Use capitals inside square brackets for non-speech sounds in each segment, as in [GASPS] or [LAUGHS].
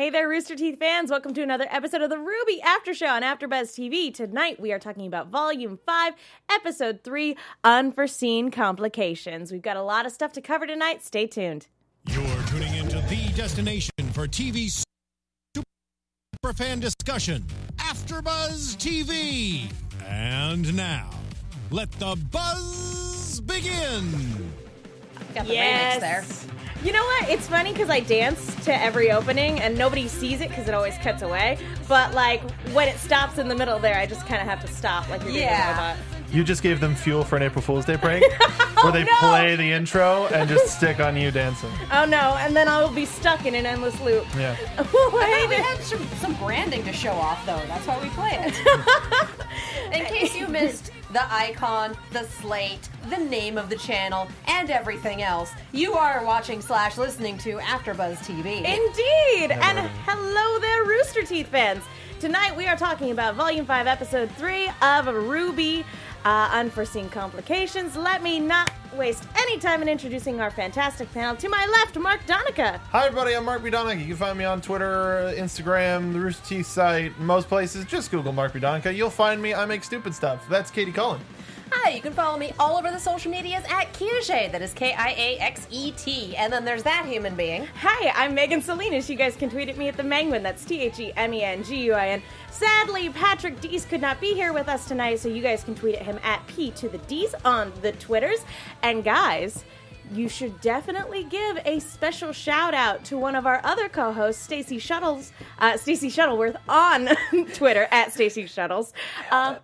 Hey there, Rooster Teeth fans. Welcome to another episode of the RWBY After Show on AfterBuzz TV. Tonight we are talking about Volume 5, Episode 3, Unforeseen Complications. We've got a lot of stuff to cover tonight. Stay tuned. You're tuning into the destination for TV superfan discussion, AfterBuzz TV. And now, let the buzz begin. Got the remix there. You know what? It's funny because I dance to every opening and nobody sees it because it always cuts away. But like when it stops in the middle there, I just kind of have to stop like you're Yeah. doing. You just gave them fuel for an April Fool's Day prank [LAUGHS] where they oh, no. play the intro and just stick on you dancing. [LAUGHS] Oh no! And then I will be stuck in an endless loop. Yeah. [LAUGHS] I thought we had some, some branding to show off, though. That's why we play it. In case you missed the icon, the slate, the name of the channel, and everything else, you are watching slash listening to AfterBuzz TV. Indeed! And heard of it. hello there, Rooster Teeth fans! Tonight we are talking about Volume 5, Episode 3 of RWBY uh, Unforeseen Complications. Let me not waste any time in introducing our fantastic panel. To my left, Mark Donica. Hi, everybody. I'm Mark Budonica. You can find me on Twitter, Instagram, the Rooster Teeth site, most places. Just Google Mark Budonica. You'll find me. I make stupid stuff. That's Katie Cullen. Hi, you can follow me all over the social medias at Kiaxet. That is K I A X E T. And then there's that human being. Hi, I'm Megan Salinas. You guys can tweet at me at the Menguin. That's T H E M E N G U I N. Sadly, Patrick Dees could not be here with us tonight, so you guys can tweet at him at P to the D's on the Twitters. And guys, you should definitely give a special shout out to one of our other co-hosts, Stacey Shuttles, uh, Stacey Shuttleworth on [LAUGHS] Twitter at Stacey Shuttles. Uh.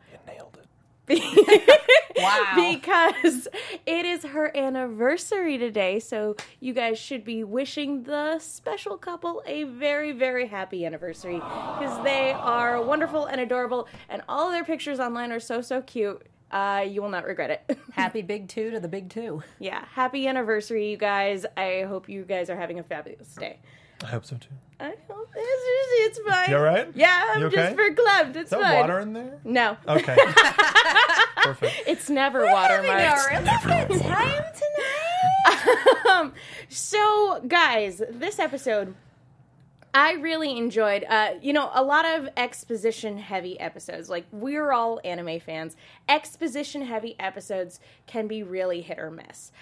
[LAUGHS] Wow. because it is her anniversary today. So you guys should be wishing the special couple a very, very happy anniversary because they are wonderful and adorable, and all of their pictures online are so, so cute. Uh, you will not regret it. [LAUGHS] Happy Big Two to the Big Two. yeah, happy anniversary, you guys. I hope you guys are having a fabulous day. I hope so too. I hope it's, it's fine. You all right? Yeah, I'm You just okay? verklempt. It's Is that fine. water in there? No, Okay. [LAUGHS] Perfect. it's never water, Mark. real time tonight. [LAUGHS] um, so guys, this episode I really enjoyed. Uh, you know, a lot of exposition heavy episodes. Like we're all anime fans. Exposition heavy episodes can be really hit or miss.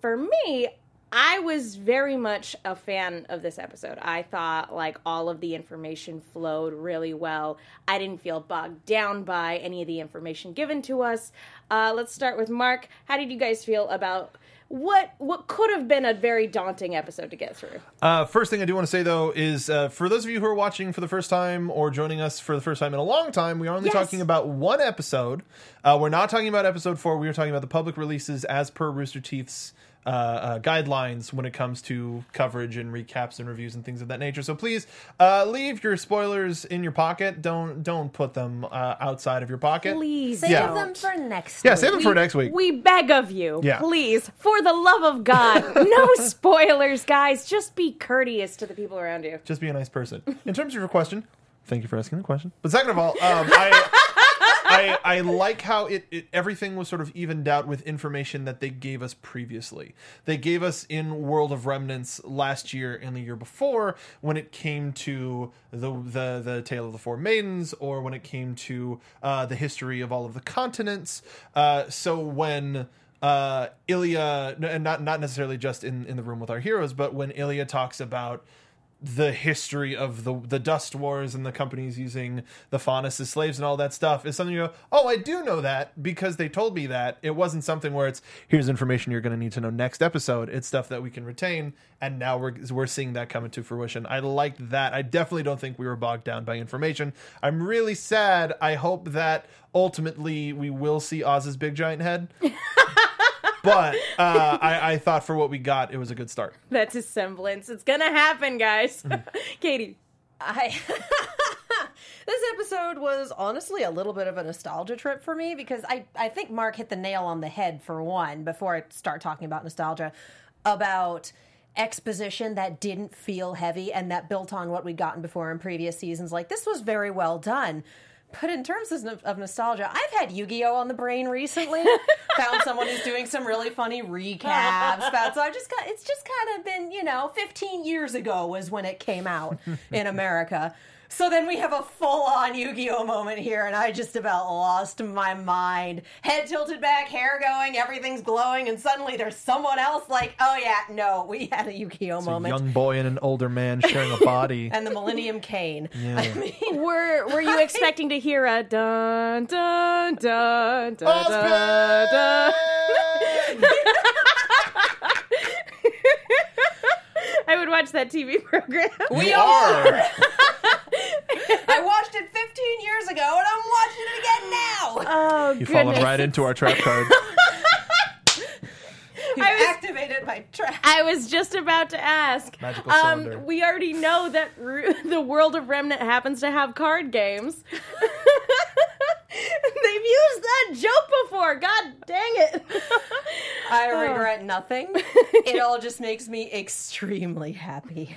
For me, I was very much a fan of this episode. I thought like all of the information flowed really well. I didn't feel bogged down by any of the information given to us. Uh, let's start with Mark. How did you guys feel about what what could have been a very daunting episode to get through? Uh, first thing I do want to say though is uh, for those of you who are watching for the first time or joining us for the first time in a long time, we are only Yes. talking about one episode. Uh, we're not talking about episode four. We are talking about the public releases as per Rooster Teeth's uh, uh, guidelines when it comes to coverage and recaps and reviews and things of that nature. So please uh, leave your spoilers in your pocket. Don't don't put them uh, outside of your pocket. Please Save Yeah. them for next Yeah, week. save them for next week. We beg of you, Yeah. please, for the love of God, [LAUGHS] no spoilers, guys. Just be courteous to the people around you. just be a nice person. In terms of your question, thank you for asking the question. But second of all, um, [LAUGHS] I, I I like how it, it everything was sort of evened out with information that they gave us previously. They gave us in World of Remnants last year and the year before when it came to the the the Tale of the Four Maidens, or when it came to uh, the history of all of the continents. Uh, so when uh, Ilia, and not not necessarily just in in the room with our heroes, but when Ilia talks about the history of the the Dust Wars and the companies using the Faunus as slaves and all that stuff is something you go, oh, I do know that because they told me that. It wasn't something where it's here's information you're going to need to know next episode. It's stuff that we can retain, and now we're we're seeing that come into fruition. I liked that. I definitely don't think we were bogged down by information. I'm really sad. I hope that ultimately we will see Oz's big giant head. [LAUGHS] but uh, I, I thought for what we got, it was a good start. That's a semblance. It's gonna happen, guys. [LAUGHS] Katie. I [LAUGHS] this episode was honestly a little bit of a nostalgia trip for me because I, I think Mark hit the nail on the head for one before I start talking about nostalgia about exposition that didn't feel heavy and that built on what we'd gotten before in previous seasons. Like this was very well done. But in terms of, of nostalgia, I've had Yu-Gi-Oh on the brain recently. [LAUGHS] Found someone who's doing some really funny recaps about. So I just got. It's just kind of been, you know, 15 years ago was when it came out in America. So then we have a full-on Yu-Gi-Oh moment here, and I just about lost my mind. Head tilted back, hair going, everything's glowing, and suddenly there's someone else. Like, oh yeah, no, we had a Yu-Gi-Oh It's a moment. young boy and an older man [LAUGHS] sharing a body. and the Millennium Cane. I mean, Were Were you expecting to hear a dun dun dun dun dun? Oscar! dun. [LAUGHS] I would watch that TV program. We are. [LAUGHS] I watched it 15 years ago, and I'm watching it again now. [LAUGHS] Oh You goodness! followed right into our trap card. [LAUGHS] You've I was- activated my trap. I was just about to ask. Magical um, cylinder. we already know that Ru- [LAUGHS] the world of Remnant happens to have card games. [LAUGHS] They've used that joke before. God dang it! [LAUGHS] I regret nothing. [LAUGHS] It all just makes me extremely happy.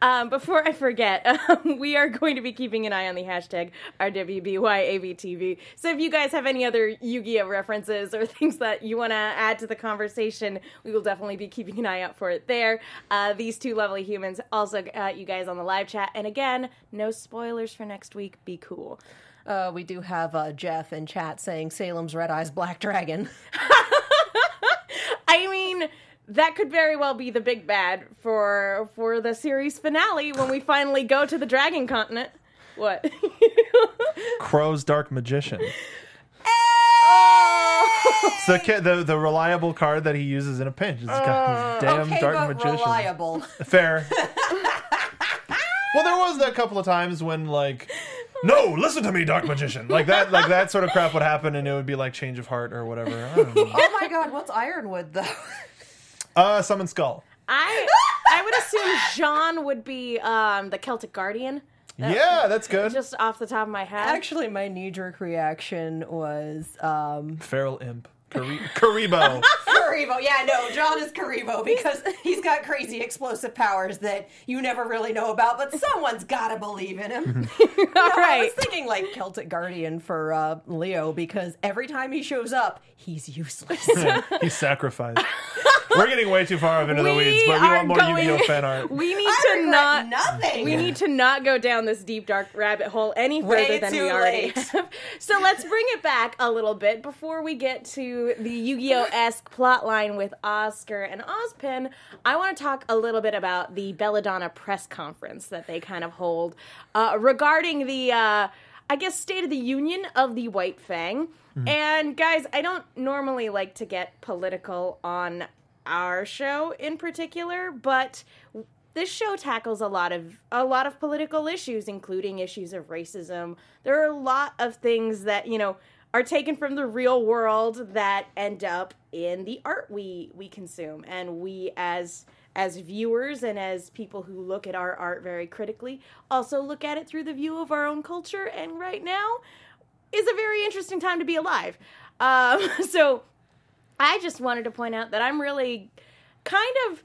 Um, before I forget, um, we are going to be keeping an eye on the hashtag RWBYABTV. So if you guys have any other Yu-Gi-Oh references or things that you want to add to the conversation, we will definitely be keeping an eye out for it there. Uh, these two lovely humans also got you guys on the live chat. And again, no spoilers for next week. Be cool. Uh, we do have uh, Jeff in chat saying Salem's Red Eyes Black Dragon. [LAUGHS] I mean, that could very well be the big bad for for the series finale when we finally go to the Dragon Continent. What? [LAUGHS] Qrow's Dark Magician. oh! It's the, ca- the the reliable card that he uses in a pinch. It's got his damn okay, Dark but Magician. reliable. Fair. [LAUGHS] well, there was a couple of times when like, no, listen to me, Dark Magician. Like that, like that sort of crap would happen, and it would be like change of heart or whatever. I don't know. oh my god, what's Ironwood though? Uh, Summon Skull. I I would assume Jaune would be um, the Celtic Guardian. Yeah, that's good. Just off the top of my head. Actually, my knee jerk reaction was um, Feral Imp. Kari- Kuriboh. [LAUGHS] Kuriboh. Yeah, no, Jaune is Kuriboh because he's got crazy explosive powers that you never really know about, but someone's got to believe in him. All [LAUGHS] No, I was thinking like Celtic Guardian for uh, Leo because every time he shows up, he's useless. He's sacrificed. We're getting way too far up into the weeds, but we want more going- Yu-Gi-Oh fan art. We need I to not. nothing. We need to not go down this deep dark rabbit hole any further Way than too we already late. have. [LAUGHS] So let's bring it back a little bit before we get to the Yu-Gi-Oh esque plot line with Oscar and Ozpin. I want to talk a little bit about the Belladonna press conference that they kind of hold uh, regarding the, uh, I guess, State of the Union of the White Fang. And guys, I don't normally like to get political on our show in particular, but this show tackles a lot of a lot of political issues including issues of racism there are a lot of things that you know are taken from the real world that end up in the art we we consume. And we as as viewers and as people who look at our art very critically also look at it through the view of our own culture. And right now is a very interesting time to be alive. Um, [LAUGHS] so i just wanted to point out that i'm really kind of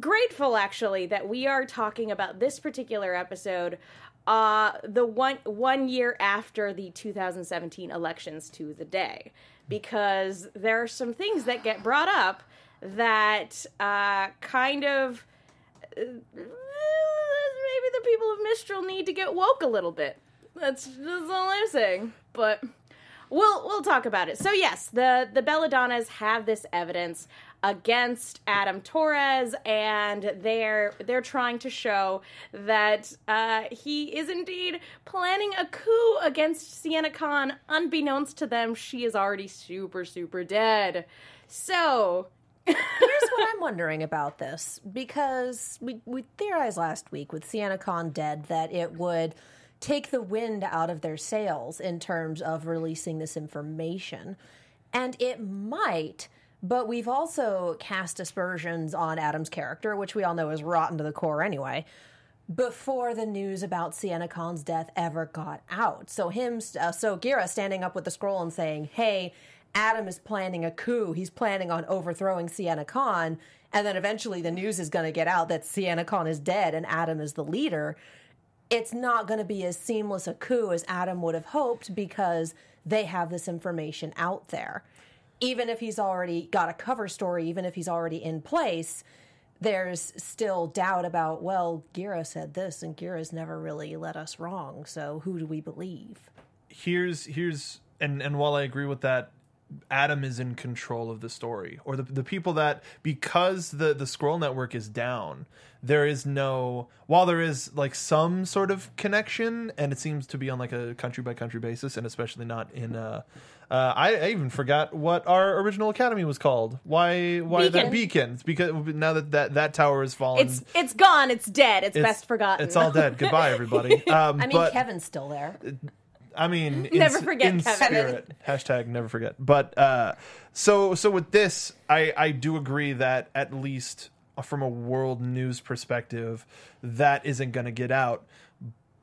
grateful actually that we are talking about this particular episode uh the one one year after the 2017 elections to the day because there are some things that get brought up that uh kind of uh, maybe the people of Mistral need to get woke a little bit. That's that's all I'm saying. But we'll we'll talk about it. So yes, the the Belladonnas have this evidence against Adam Taurus, and they're they're trying to show that uh, he is indeed planning a coup against Sienna Khan. Unbeknownst to them, she is already super super dead. So Here's what [LAUGHS] I'm wondering about this because we, we theorized last week with Sienna Khan dead that it would take the wind out of their sails in terms of releasing this information. And it might, but we've also cast aspersions on Adam's character, which we all know is rotten to the core anyway. Before the news about Sienna Khan's death ever got out, so him, uh, so Ghira standing up with the scroll and saying, "Hey, Adam is planning a coup. He's planning on overthrowing Sienna Khan. And then eventually the news is going to get out that Sienna Khan is dead and Adam is the leader. it's not going to be as seamless a coup as Adam would have hoped because they have this information out there. Even if he's already got a cover story, even if he's already in place, there's still doubt about, well, Ghira said this and Ghira's never really led us wrong. So who do we believe? here's here's and and while I agree with that, Adam is in control of the story, or the the people that because the the scroll network is down, there is no while there is like some sort of connection, and it seems to be on like a country by country basis, and especially not in. Uh, uh, I, I even forgot what our original academy was called. Why? Why Beacon. beacons? Because now that that, that tower has fallen, It's it's gone. It's dead. It's, it's- best forgotten. It's all dead. Goodbye, [LAUGHS] everybody. Um, I mean, Kevin's still there. I mean, in, Never s- forget in Kevin. spirit. [LAUGHS] Hashtag never forget. But uh, so so with this, I I do agree that at least from a world news perspective, that isn't going to get out.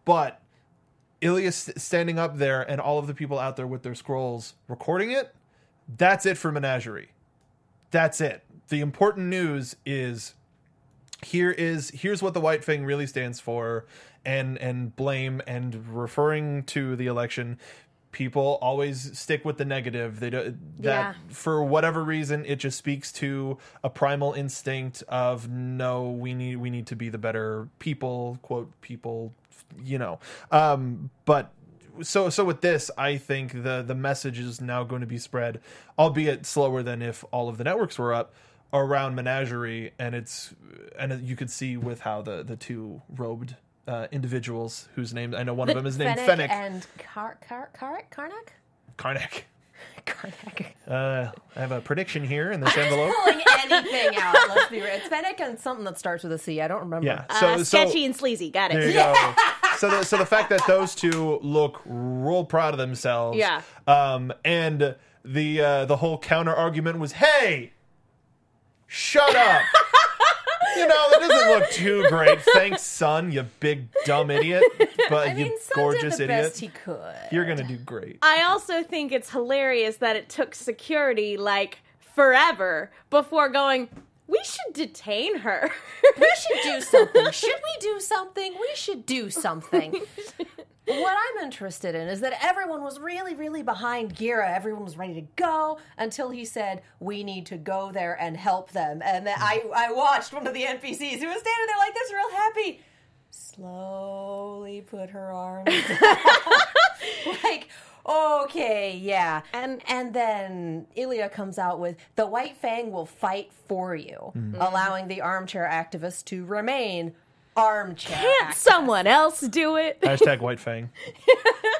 But Ilia standing up there and all of the people out there with their scrolls recording it, that's it for Menagerie. That's it. The important news is here is here's what the white fang really stands for and and blame and referring to the election people always stick with the negative they do that Yeah. for whatever reason it just speaks to a primal instinct of no we need we need to be the better people quote people you know um but so so with this i think the the message is now going to be spread albeit slower than if all of the networks were up around menagerie and it's and you could see with how the the two robed uh, individuals whose names I know one of them is named Fennec Fennec and Car- Car- Car- Karnak? Karnak. Karnak. Uh, I have a prediction here in this envelope. Pulling anything out. Let's be real. It's Fennec and something that starts with a C. I don't remember. Yeah. Uh, So so sketchy and sleazy. Got there you it. go. [LAUGHS] So the, so the fact that those two look real proud of themselves. Yeah. Um, and the uh, the whole counter argument was, hey, shut up. [LAUGHS] You know, that doesn't look too great. Thanks, Sun, you big dumb idiot. But I mean, you Sun gorgeous did the idiot. best he could. You're gonna do great. I also think it's hilarious that it took security like forever before going. We should detain her. we should do something. Should we do something? We should do something. [LAUGHS] what I'm interested in is that everyone was really, really behind Ghira. Everyone was ready to go until he said, "We need to go there and help them." And then I, I watched one of the NPCs who was standing there like this, real happy. Slowly put her arms [LAUGHS] like, okay, yeah. And- and then Ilia comes out with the White Fang will fight for you, mm-hmm. allowing the armchair activist to remain armchair. Can't activists. someone else do it? [LAUGHS] Hashtag white fang.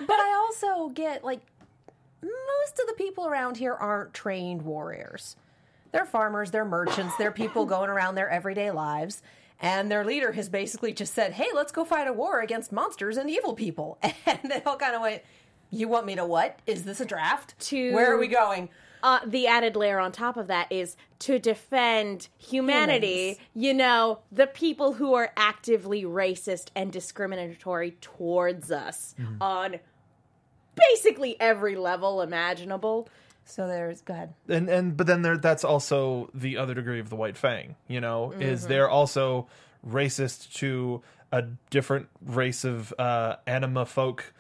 But I also get like most of the people around here aren't trained warriors. They're farmers, they're merchants, they're people going around their everyday lives. And their leader has basically just said, hey, let's go fight a war against monsters and evil people. [LAUGHS] And they all kind of went, you want me to what? Is this a draft? To- Where are we going? Uh, the added layer on top of that is to defend humanity. Humans. You know, the people who are actively racist and discriminatory towards us on basically every level imaginable. So there's, go ahead. and and but then there that's also the other degree of the white fang you know is they're also racist to a different race of uh anima folk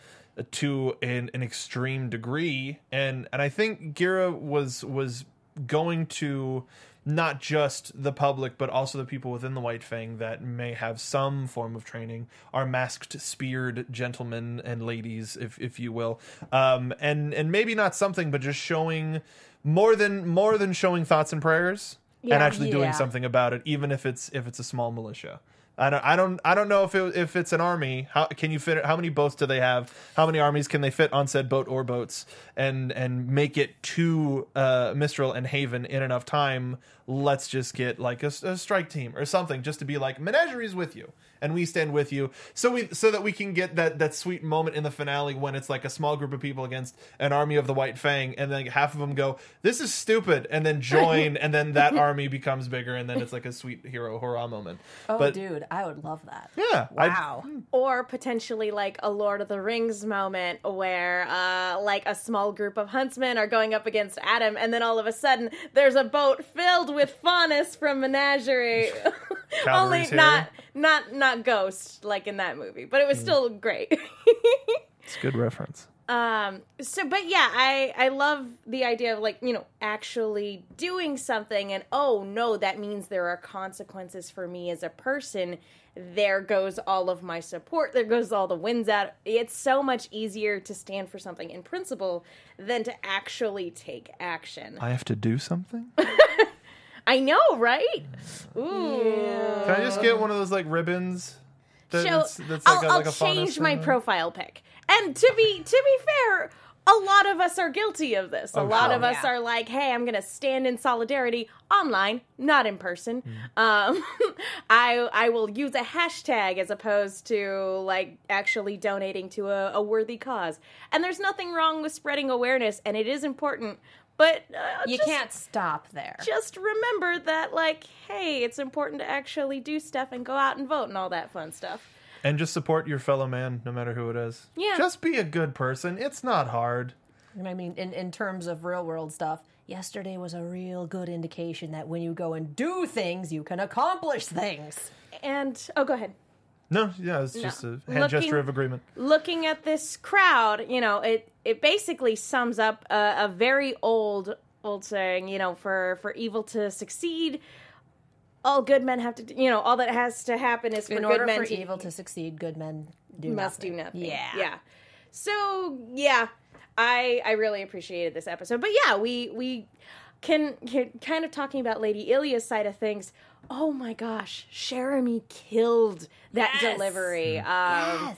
to an, an extreme degree. And and i think Ghira was was going to not just the public but also the people within the white fang that may have some form of training are masked speared gentlemen and ladies if if you will. Um and and maybe not something but just showing more than more than showing thoughts and prayers and actually doing Yeah. something about it even if it's if it's a small militia I don't, I don't, I don't know if it, if it's an army. How can you fit? How many boats do they have? How many armies can they fit on said boat or boats, and and make it to uh, Mistral and Haven in enough time? Let's just get like a, a strike team or something, just to be like Menagerie's with you, and we stand with you, so we so that we can get that that sweet moment in the finale when it's like a small group of people against an army of the White Fang, and then half of them go, "This is stupid," and then join, and then that [LAUGHS] army becomes bigger, and then it's like a sweet hero hurrah moment. Oh, but dude, I would love that. yeah, I- Wow. or potentially like a Lord of the Rings moment where uh like a small group of huntsmen are going up against Adam and then all of a sudden there's a boat filled with Faunus from Menagerie [LAUGHS] [LAUGHS] Only not not not ghost like in that movie, but it Mm. was still great. [LAUGHS] It's a good reference. Um, so, but yeah, I I love the idea of like you know actually doing something, and oh no, that means there are consequences for me as a person. There goes all of my support. There goes all the wins out. It's so much easier to stand for something in principle than to actually take action. I have to do something. [LAUGHS] I know, right? Ooh. Can I just get one of those like ribbons? So That's, that's I'll, like a, I'll like a change my thing? profile pic. And to be to be fair, a lot of us are guilty of this. A Oh, lot sure. of us Yeah. are like, "Hey, I'm going to stand in solidarity online, not in person." Mm. Um, [LAUGHS] I I will use a hashtag as opposed to like actually donating to a, a worthy cause. And there's nothing wrong with spreading awareness, and it is important. But uh, You just- can't stop there. just remember that, like, hey, it's important to actually do stuff and go out and vote and all that fun stuff. And just support your fellow man, no matter who it is. Yeah. Just be a good person. It's not hard. And I mean, in, in terms of real world stuff, yesterday was a real good indication that when you go and do things, you can accomplish things. And oh, go ahead. No, yeah, it's just a hand Looking- gesture of agreement. Looking at this crowd, you know, it it basically sums up a, a very old old saying. You know, for for evil to succeed, all good men have to. You know, all that has to happen is for In good order men for to evil to succeed, good men do must nothing. do nothing. Yeah. yeah. So yeah, I I really appreciated this episode. But yeah, we we can, can kind of talking about Lady Ilia's side of things. Oh my gosh, Jeremy killed that Yes. delivery. Um, Yes.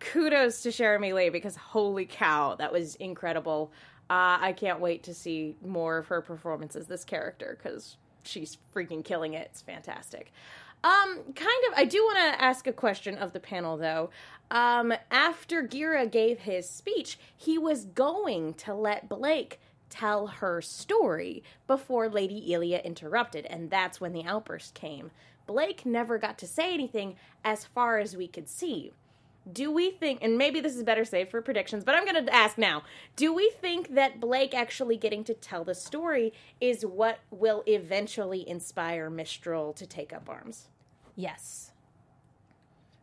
Kudos to Jeremy Lee because holy cow, that was incredible. Uh, I can't wait to see more of her performances. This character because she's freaking killing it. It's fantastic. Um, kind of. I do want to ask a question of the panel, though. Um, after Ghira gave his speech, he was going to let Blake tell her story before Lady Ilia interrupted, and that's when the outburst came. Blake never got to say anything as far as we could see. Do we think, and maybe this is better saved for predictions, but I'm going to ask now. Do we think that Blake actually getting to tell the story is what will eventually inspire Mistral to take up arms? Yes.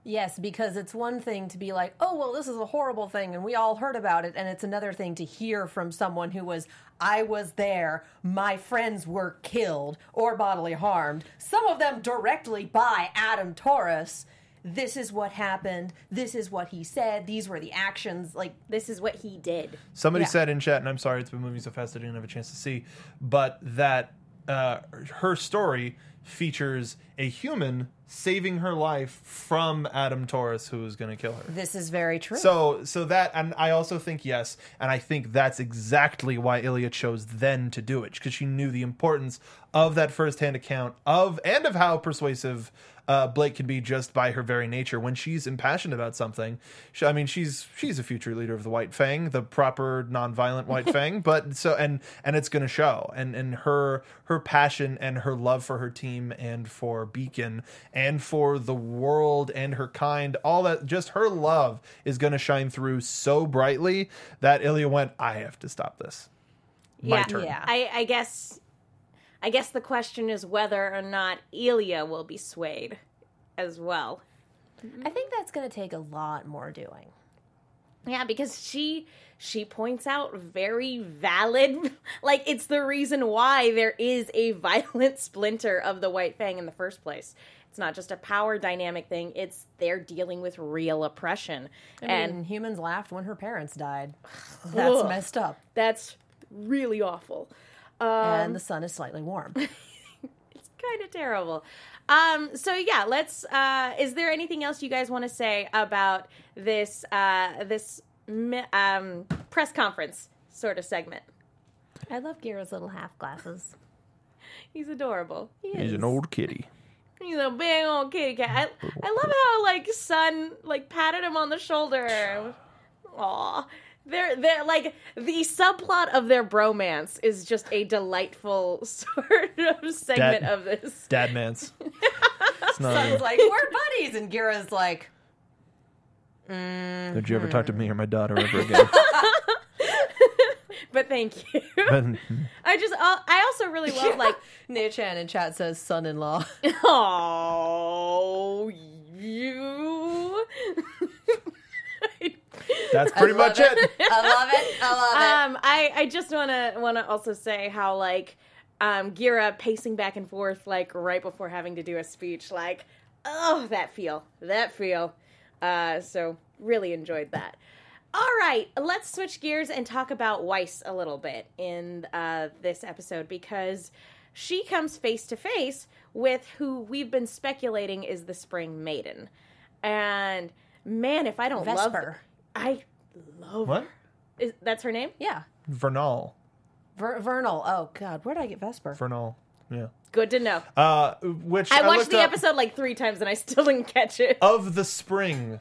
Yes, because it's one thing to be like, oh, well, this is a horrible thing, and we all heard about it. And it's another thing to hear from someone who was, I was there, my friends were killed or bodily harmed, some of them directly by Adam Taurus. This is what happened. This is what he said. These were the actions. Like, This is what he did. Somebody Yeah. said in chat, and I'm sorry, it's been moving so fast I didn't have a chance to see, but that uh, her story features a human saving her life from Adam Taurus, who is going to kill her. this is very true. So, so that, and I also think yes, and I think that's exactly why Ilia chose then to do it because she knew the importance of that firsthand account of and of how persuasive uh, Blake can be just by her very nature when she's impassioned about something. She, I mean, she's she's a future leader of the White Fang, the proper nonviolent White [LAUGHS] Fang, but so and and it's going to show, and and her her passion and her love for her team and for Beacon and for the world and her kind, all that, just her love is going to shine through so brightly that Ilia went, I have to stop this. My yeah, turn. Yeah. I, I guess. I guess the question is whether or not Ilia will be swayed, as well. I think that's going to take a lot more doing. Yeah, because she she points out very valid [LAUGHS] like it's the reason why there is a [LAUGHS] violent splinter of the White Fang in the first place. It's not just a power dynamic thing, it's they're dealing with real oppression. I and mean, humans laughed when her parents died. [SIGHS] That's Ugh. messed up. that's really awful. Um, and the sun is slightly warm. [LAUGHS] it's kind of terrible. Um, so yeah, let's. Uh, is there anything else you guys want to say about this uh, this um, press conference sort of segment? I love Ghira's little half glasses. [LAUGHS] He's adorable. He's an old kitty. [LAUGHS] He's a big old kitty cat. I, I love how like Sun like patted him on the shoulder. Aw. They're they're like the subplot of their bromance is just a delightful [LAUGHS] sort of segment Dad- of this. Dadmans. it's not. Like, we're buddies. And Ghira's like, Don't you ever talk to me or my daughter ever again? [LAUGHS] but thank you. [LAUGHS] I just, uh, I also really love like, Nia-chan in chat says son-in-law. oh, you. That's pretty much love it. I love it. I love it. um, I, I just want to want to also say how like um, Ghira pacing back and forth like right before having to do a speech, like oh that feel that feel. Uh, so really enjoyed that. All right, let's switch gears and talk about Weiss a little bit in uh, this episode because she comes face to face with who we've been speculating is the Spring Maiden, and man, if I don't love, Vesper. I love What? is, that's her name? Yeah. Vernal. Ver- Vernal. Oh God, where did I get Vesper? Vernal. Yeah. Good to know. Uh, which I watched looked the up episode like three times and I still didn't catch it. of the spring.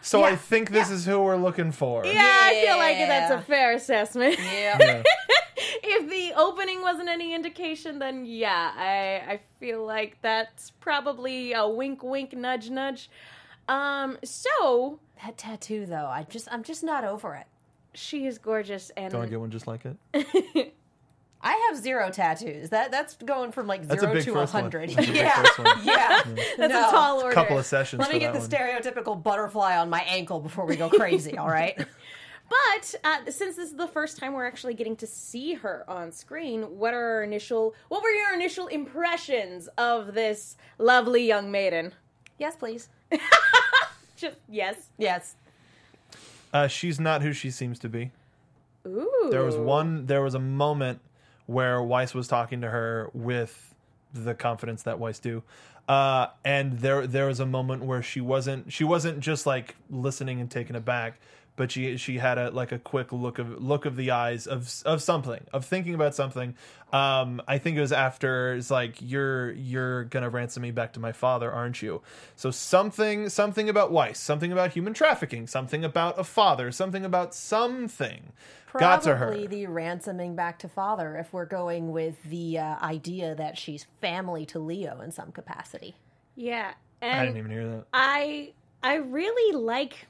So I Yeah, think this is who we're looking for. yeah, I feel like that's a Yeah. fair assessment. Yeah. [LAUGHS] Yeah. if the opening wasn't any indication, then yeah, I I feel like that's probably a wink, wink, nudge, nudge. Um, so that tattoo though, I just I'm just not over it. she is gorgeous, and Don't I get one just like it? [LAUGHS] I have zero tattoos. That that's going from like That's a zero big to first one. hundred. That's a big [LAUGHS] Yeah, first one. yeah. that's No. a tall order. A couple of sessions. Let for me get that the one. stereotypical butterfly on my ankle before we go crazy. all right. [LAUGHS] But uh, since this is the first time we're actually getting to see her on screen, what are our initial? What were your initial impressions of this lovely young maiden? Yes, please. Just yes. Yes. Uh, she's not who she seems to be. Ooh. There was one. There was a moment where Weiss was talking to her with the confidence that Weiss do, uh, and there there was a moment where she wasn't she wasn't just like listening and taken aback, but she she had a like a quick look of look of the eyes of of something of thinking about something. Um, I think it was after it's like you're you're gonna ransom me back to my father, aren't you? So something something about Weiss, something about human trafficking, something about a father, something about something got to her. Probably the ransoming back to father if we're going with the uh, idea that she's family to Leo in some capacity. Yeah, I didn't even hear that. I I really like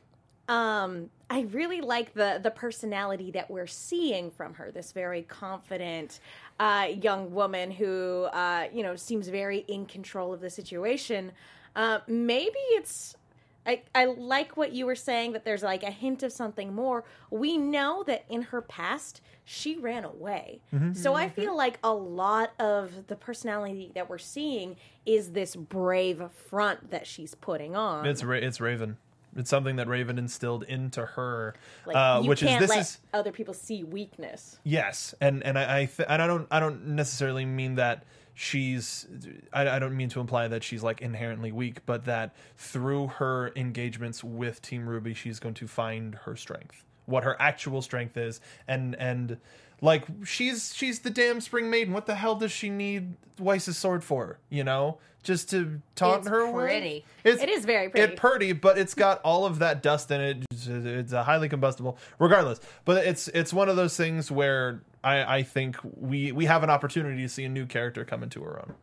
um I really like the the personality that we're seeing from her. This very confident uh, young woman who uh, you know seems very in control of the situation. Uh, maybe it's. I, I like what you were saying that there's like a hint of something more. We know that in her past she ran away. So I feel like a lot of the personality that we're seeing is this brave front that she's putting on. It's Ra- it's Raven. It's something that Raven instilled into her, Like, uh, which is this is other people see weakness. yes, and and I I, th- and I don't I don't necessarily mean that she's I, I don't mean to imply that she's like inherently weak, but that through her engagements with Team RWBY, she's going to find her strength, what her actual strength is, and and like she's she's the damn Spring Maiden. What the hell does she need Weiss's sword for? You know, just to taunt It's her with? pretty. It's, It is very pretty. It pretty, but it's got all of that dust in it. It's, it's a highly combustible, regardless. But it's it's one of those things where I, I think we we have an opportunity to see a new character come into her own.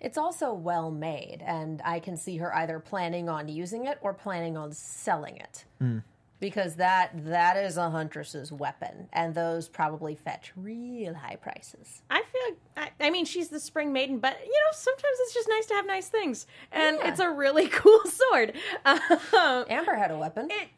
It's also well made, and I can see her either planning on using it or planning on selling it. Hmm. Because that that is a huntress's weapon, and those probably fetch real high prices. I feel. I, I mean, she's the spring maiden, but you know, sometimes it's just nice to have nice things, and Yeah. it's a really [LAUGHS] cool sword. Um, Amber had a weapon. it,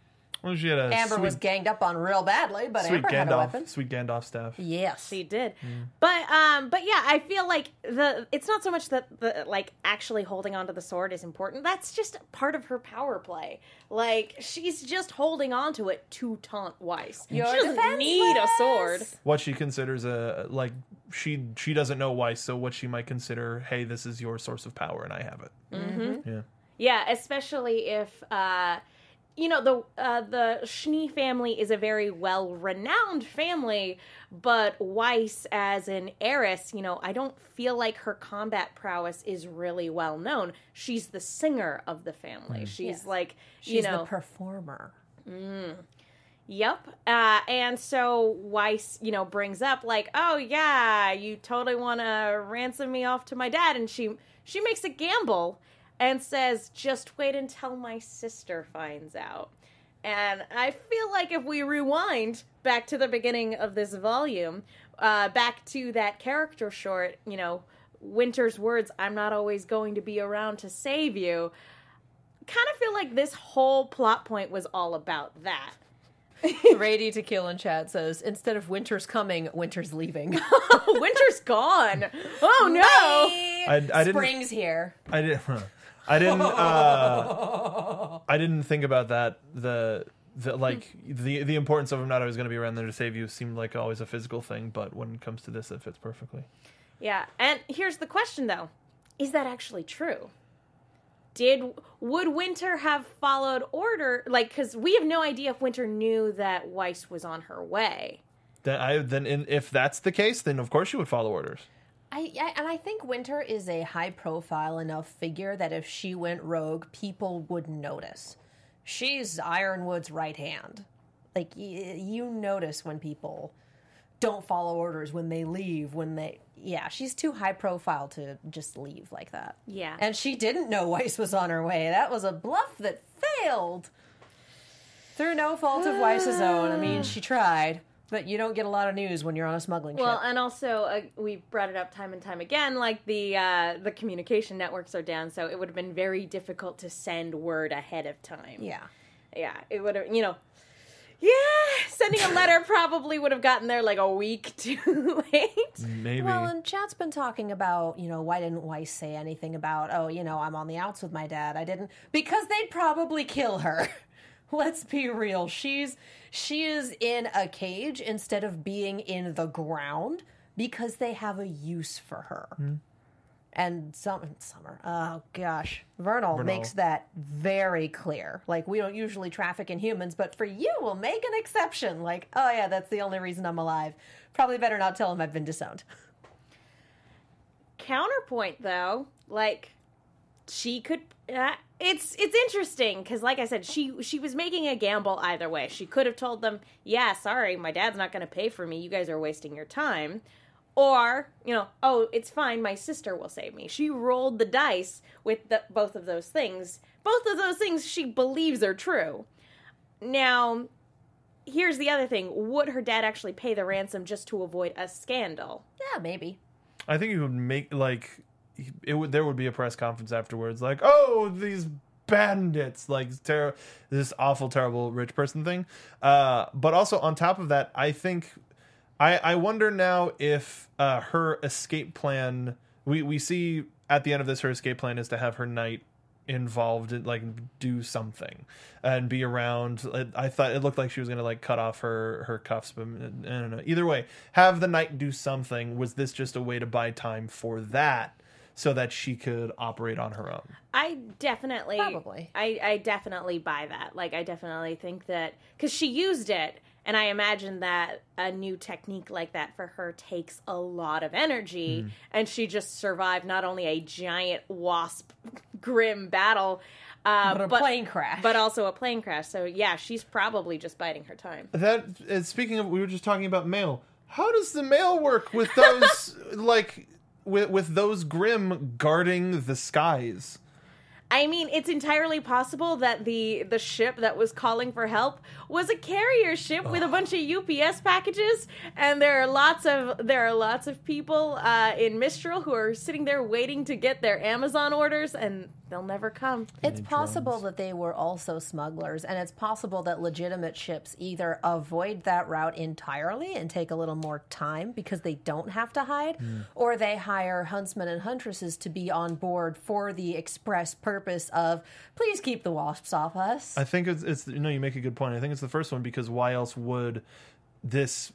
Well, she had a Amber sweet, was ganged up on real badly, but sweet Amber had a Gandalf, weapon. sweet Gandalf staff. Yes. she did, but um, but yeah, I feel like the it's not so much that the like actually holding onto the sword is important. That's just part of her power play. Like she's just holding onto it to taunt Weiss. You're she doesn't need a sword. What she considers a like she she doesn't know why, so what she might consider, hey, this is your source of power, and I have it. Mm-hmm. Yeah. Yeah, especially if uh you know the uh, the Schnee family is a very well renowned family, but Weiss as an heiress, you know, I don't feel like her combat prowess is really well known. She's the singer of the family. She's Yes. like She's you know the performer. Yep. Uh, and so Weiss, you know, brings up like, "Oh yeah, you totally want to ransom me off to my dad," and she she makes a gamble and says, "Just wait until my sister finds out." And I feel like if we rewind back to the beginning of this volume, uh, back to that character short, you know, Winter's words, I'm not always going to be around to save you, kind of feel like this whole plot point was all about that. [LAUGHS] Ready to kill in chat says instead of winter's coming, winter's leaving. [LAUGHS] Winter's gone. Oh no. I, I didn't. Spring's here. I didn't. I didn't. Uh, [LAUGHS] I didn't think about that. The the like the the importance of him not always going to be around there to save you seemed like always a physical thing, but when it comes to this, it fits perfectly. Yeah, and here's the question though: Is that actually true? Did would Winter have followed order? Like, because we have no idea if Winter knew that Weiss was on her way. Then I then in, if that's the case, then of course she would follow orders. I, I and I think Winter is a high profile enough figure that if she went rogue, people would notice. She's Ironwood's right hand. Like y- you notice when people don't follow orders when they leave when they yeah she's too high profile to just leave like that Yeah. and she didn't know weiss was on her way that was a bluff that failed through no fault of weiss's own i mean she tried but you don't get a lot of news when you're on a smuggling Well, ship and also uh, we've brought it up time and time again. Like the uh, the communication networks are down, so it would have been very difficult to send word ahead of time. yeah yeah, it would have. You know, yeah, sending a letter [LAUGHS] probably would have gotten there like a week [LAUGHS] too late. Maybe. Well, and chat's been talking about, you know, why didn't Weiss say anything about, oh, you know, I'm on the outs with my dad. I didn't because they'd probably kill her. [LAUGHS] Let's be real. She's she is in a cage instead of being in the ground because they have a use for her. And some summer, oh gosh, Vernal, Vernal. makes that very clear. Like we don't usually traffic in humans, but for you, we'll make an exception. Like, oh yeah, that's the only reason I'm alive. Probably better not tell him I've been disowned. Counterpoint, though, like she could. Uh, it's it's interesting because, like I said, she she was making a gamble either way. She could have told them, "Yeah, sorry, my dad's not going to pay for me. You guys are wasting your time." Or, you know, oh, it's fine. My sister will save me. She rolled the dice with the, both of those things. Both of those things she believes are true. Now, here's the other thing: Would her dad actually pay the ransom just to avoid a scandal? Yeah, maybe. I think it would make like it would. There would be a press conference afterwards, like, "Oh, these bandits!" Like ter- this awful, terrible rich person thing. Uh, but also on top of that, I think I I wonder now if uh, her escape plan. We we see at the end of this, her escape plan is to have her knight involved in like do something and be around i thought it looked like she was gonna like cut off her her cuffs but i don't know either way have the knight do something was this just a way to buy time for that so that she could operate on her own I definitely, Probably. I, I definitely buy that. Like, I definitely think that because she used it, and I imagine that a new technique like that for her takes a lot of energy, Mm-hmm. and she just survived not only a giant wasp [LAUGHS] grim battle, uh, But a plane crash. but also a plane crash. So yeah, she's probably just biding her time. that uh, speaking of we were just talking about mail how does the mail work with those [LAUGHS] like with, with those grim guarding the skies I mean, it's entirely possible that the the ship that was calling for help was a carrier ship with a bunch of UPS packages, and there are lots of there are lots of people uh, in Mistral who are sitting there waiting to get their Amazon orders, and they'll never come. It's possible that they were also smugglers, and it's possible that legitimate ships either avoid that route entirely and take a little more time because they don't have to hide, or they hire huntsmen and huntresses to be on board for the express purpose of please keep the wasps off us. I think it's, it's you know you make a good point. I think it's the first one because why else would this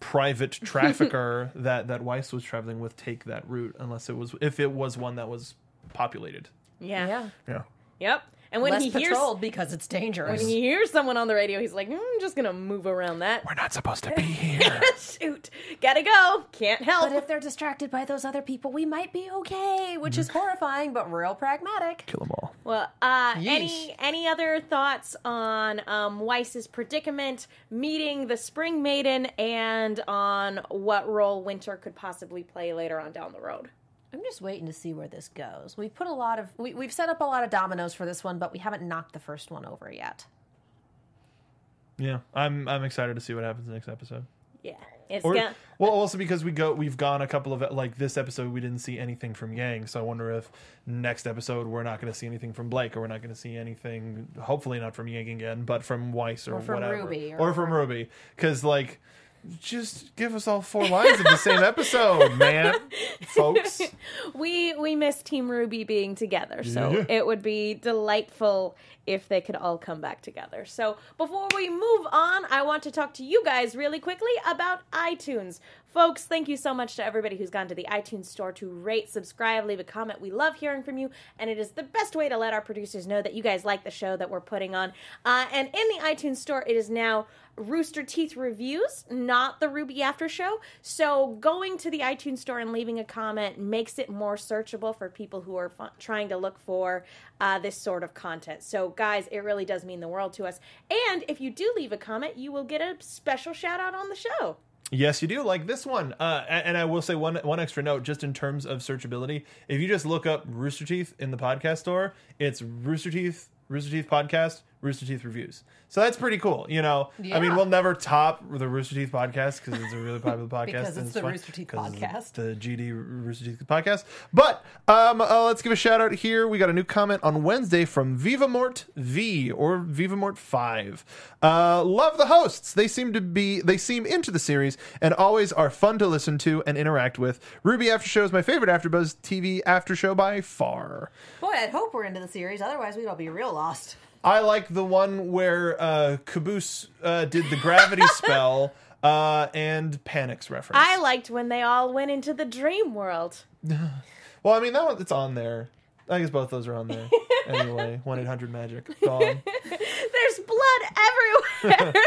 private [LAUGHS] trafficker that that Weiss was traveling with take that route unless it was if it was one that was populated. Yeah. yeah. Yeah. Yep. And when Less he hears because it's dangerous. when he hears someone on the radio, he's like, "Mm, "I'm just gonna move around that." We're not supposed to be [LAUGHS] here. Shoot, gotta go. Can't help. but if they're distracted by those other people, we might be okay, which is horrifying but real pragmatic. Kill them all. Well, uh, Yeesh. any any other thoughts on um, Weiss's predicament, meeting the Spring Maiden, and on what role Winter could possibly play later on down the road? I'm just waiting to see where this goes. We put a lot of we, we've set up a lot of dominoes for this one, but we haven't knocked the first one over yet. Yeah, I'm I'm excited to see what happens next episode. Yeah, it's Or, gonna. well, also because we go, we've gone a couple of like this episode, we didn't see anything from Yang, so I wonder if next episode we're not going to see anything from Blake, or we're not going to see anything, hopefully not from Yang again, but from Weiss or, Or from whatever, Ruby, or or, from Ruby, because like, just give us all four lines of the same episode, [LAUGHS] man, folks. [LAUGHS] We we miss Team RWBY being together, so Yeah. it would be delightful if they could all come back together. So before we move on, I want to talk to you guys really quickly about iTunes. Folks, thank you so much to everybody who's gone to the iTunes store to rate, subscribe, leave a comment. We love hearing from you, and it is the best way to let our producers know that you guys like the show that we're putting on. Uh, and in the iTunes store, it is now Rooster Teeth reviews, not the RWBY After Show. So going to the iTunes store and leaving a comment makes it more searchable for people who are fu- trying to look for uh, this sort of content. So guys, it really does mean the world to us. And if you do leave a comment, you will get a special shout out on the show. Yes, you do. Like this one. Uh, and I will say one one extra note, just in terms of searchability. If you just look up Rooster Teeth in the podcast store, it's Rooster Teeth, Rooster Teeth podcast, Rooster Teeth reviews. So that's pretty cool. You know, I mean, we'll never top the Rooster Teeth podcast because it's a really popular [LAUGHS] podcast. Because and it's the fun- Rooster Teeth it's podcast. the GD Rooster Teeth podcast. But um, uh, let's give a shout out here. We got a new comment on Wednesday from Vivamort V or Vivamort Five. Uh, love the hosts. They seem to be they seem into the series and always are fun to listen to and interact with. RWBY After Show is my favorite AfterBuzz TV after show by far. Boy, I'd hope we're into the series. Otherwise, we'd all be real lost. I like the one where uh, Caboose uh, did the gravity [LAUGHS] spell uh, and Panic's reference. I liked when they all went into the dream world. [LAUGHS] Well, I mean that one it's on there. I guess both those are on there. [LAUGHS] anyway, one eight hundred magic gone. [LAUGHS] There's blood everywhere. [LAUGHS]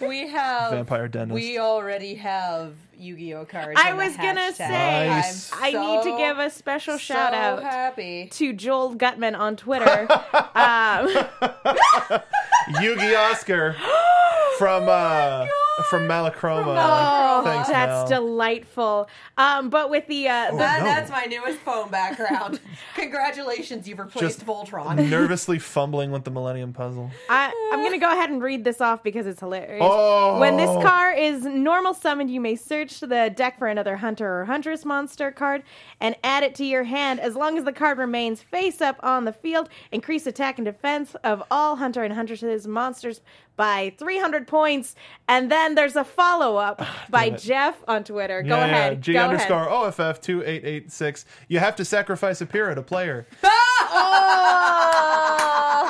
We have Vampire dentist. We already have Yu-Gi-Oh cards. I was gonna say, Nice. I'm I need to give a special so shout out Happy. to Joel Gutman on Twitter. um, Yugi Oscar [GASPS] from uh from Malachroma. oh, Thanks, that's Mal. delightful. Um, but with the uh, the That, no. That's my newest phone background. [LAUGHS] Congratulations, you've replaced Just Voltron. [LAUGHS] [LAUGHS] nervously fumbling with the Millennium Puzzle. I, I'm going to go ahead and read this off because it's hilarious. Oh. When this car is normal summoned, you may search the deck for another hunter or huntress monster card and add it to your hand as long as the card remains face up on the field. Increase attack and defense of all hunter and huntress monsters by 300 points. And then there's a follow up [SIGHS] by it. Jeff on Twitter. Go Yeah, ahead. G go underscore ahead. OFF two eight eight six. You have to sacrifice a peer at a player. [LAUGHS] Oh.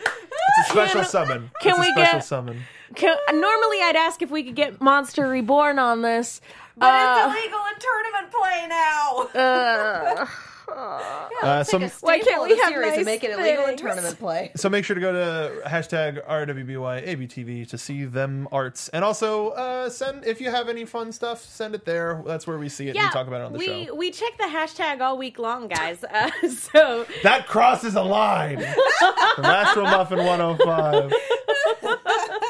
It's a special summon. can it's a we special get- summon. Can- normally, I'd ask if we could get Monster Reborn on this. but Uh, it's illegal in tournament play now. [LAUGHS] uh, Uh, so, a Why can't we have series nice and make it illegal in things? tournament play. so make sure to go to hashtag RWBYABTV to see them arts. And also uh, send if you have any fun stuff, send it there. That's where we see it and we talk about it on the we, show. We check the hashtag all week long, guys. Uh, [LAUGHS] so That crosses a line. [LAUGHS] From Astral Muffin 105.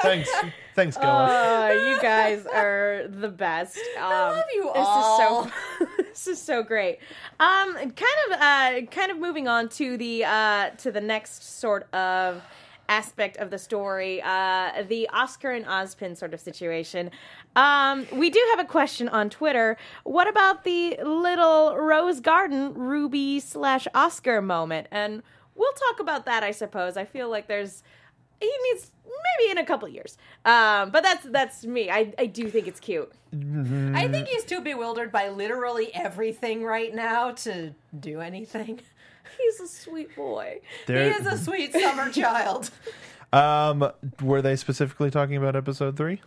Thanks. Thanks, Goa. uh, you [LAUGHS] guys are the best. Um, I love you all. this. Is so, [LAUGHS] this is so great. Um, kind of, uh, kind of moving on to the uh, to the next sort of aspect of the story, uh, the Oscar and Ozpin sort of situation. Um, we do have a question on Twitter. What about the little Rose Garden Ruby slash Oscar moment? And we'll talk about that, I suppose. I feel like there's he needs maybe in a couple years. Um, but that's that's me. I I do think it's cute. I think he's too bewildered by literally everything right now to do anything. He's a sweet boy. There- He is a sweet summer [LAUGHS] child. Um, were they specifically talking about episode three?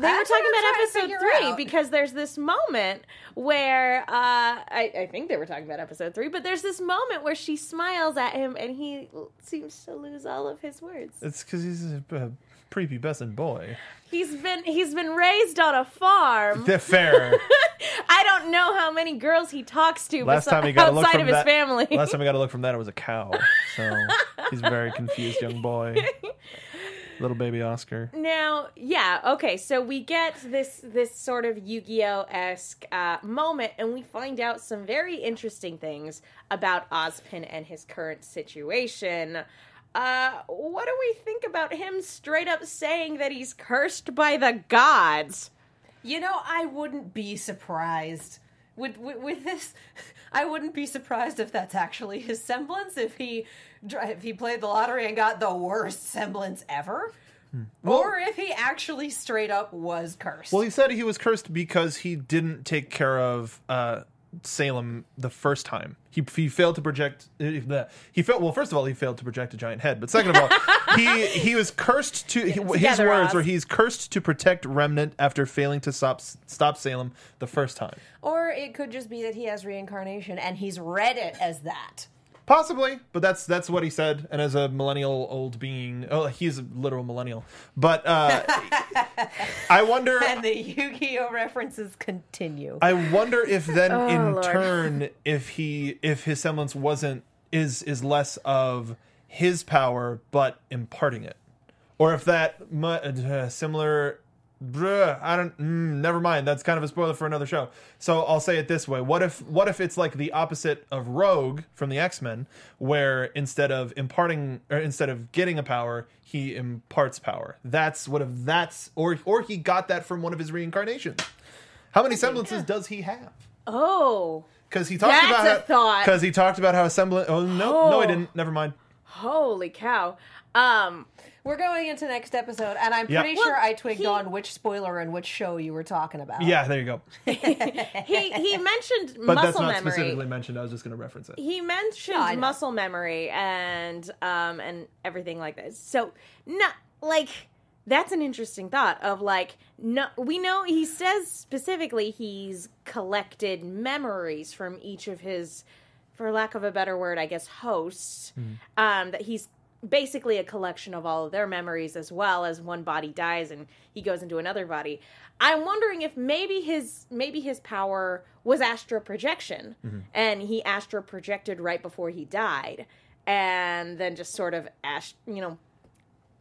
They were talking about episode three out. because there's this moment where uh, I, I think they were talking about episode three, but there's this moment where she smiles at him and he seems to lose all of his words. It's because he's a, a prepubescent boy. He's been he's been raised on a farm. They're fair. [LAUGHS] I don't know how many girls he talks to Last besi- time he got a look outside from of his that. family. Last time I got a look from that, it was a cow. So [LAUGHS] he's a very confused young boy. [LAUGHS] Little baby Oscar. Now, yeah, okay, so we get this this sort of Yu-Gi-Oh esque uh, moment, and we find out some very interesting things about Ozpin and his current situation. Uh, what do we think about him straight up saying that he's cursed by the gods? You know, I wouldn't be surprised with, with with this. [LAUGHS] I wouldn't be surprised if that's actually his semblance. If he if he played the lottery and got the worst semblance ever, or if he actually straight up was cursed. Well, he said he was cursed because he didn't take care of uh, Salem the first time. He, he failed to project. uh, the- He failed. Well, first of all, he failed to project a giant head. But second of all, he [LAUGHS] he was cursed to. he- his words Oz. were he's cursed to protect Remnant after failing to stop stop Salem the first time. Or it could just be that he has reincarnation and he's read it as that. Possibly, but that's that's what he said. And as a millennial old being, oh, he's a literal millennial. But uh, [LAUGHS] I wonder. And the Yu-Gi-Oh references continue. I wonder if then [LAUGHS] in Oh, Lord. turn if he if his semblance wasn't is is less of his power but imparting it, or if that uh, similar. Bruh, I don't. Mm, never mind. That's kind of a spoiler for another show. So I'll say it this way: What if what if it's like the opposite of Rogue from the X Men, where instead of imparting or instead of getting a power, he imparts power. That's what if that's or or he got that from one of his reincarnations. How many semblances does he have? Oh, Because he talked That's about a how, thought. Because he talked about how a semblant. Oh no, no, I Oh. didn't. Never mind. holy cow. Um, We're going into next episode, and I'm Yeah. pretty Well, sure I twigged he- on which spoiler and which show you were talking about. Yeah, there you go. [LAUGHS] [LAUGHS] he he mentioned But that's muscle not memory. specifically mentioned. I was just going to reference it. he mentioned No, I know. muscle memory and um and everything like this. So not like that's an interesting thought of like no we know he says specifically he's collected memories from each of his for lack of a better word I guess hosts um that he's basically a collection of all of their memories as well as one body dies and he goes into another body. I'm wondering if maybe his maybe his power was astral projection and he astral projected right before he died and then just sort of ash, you know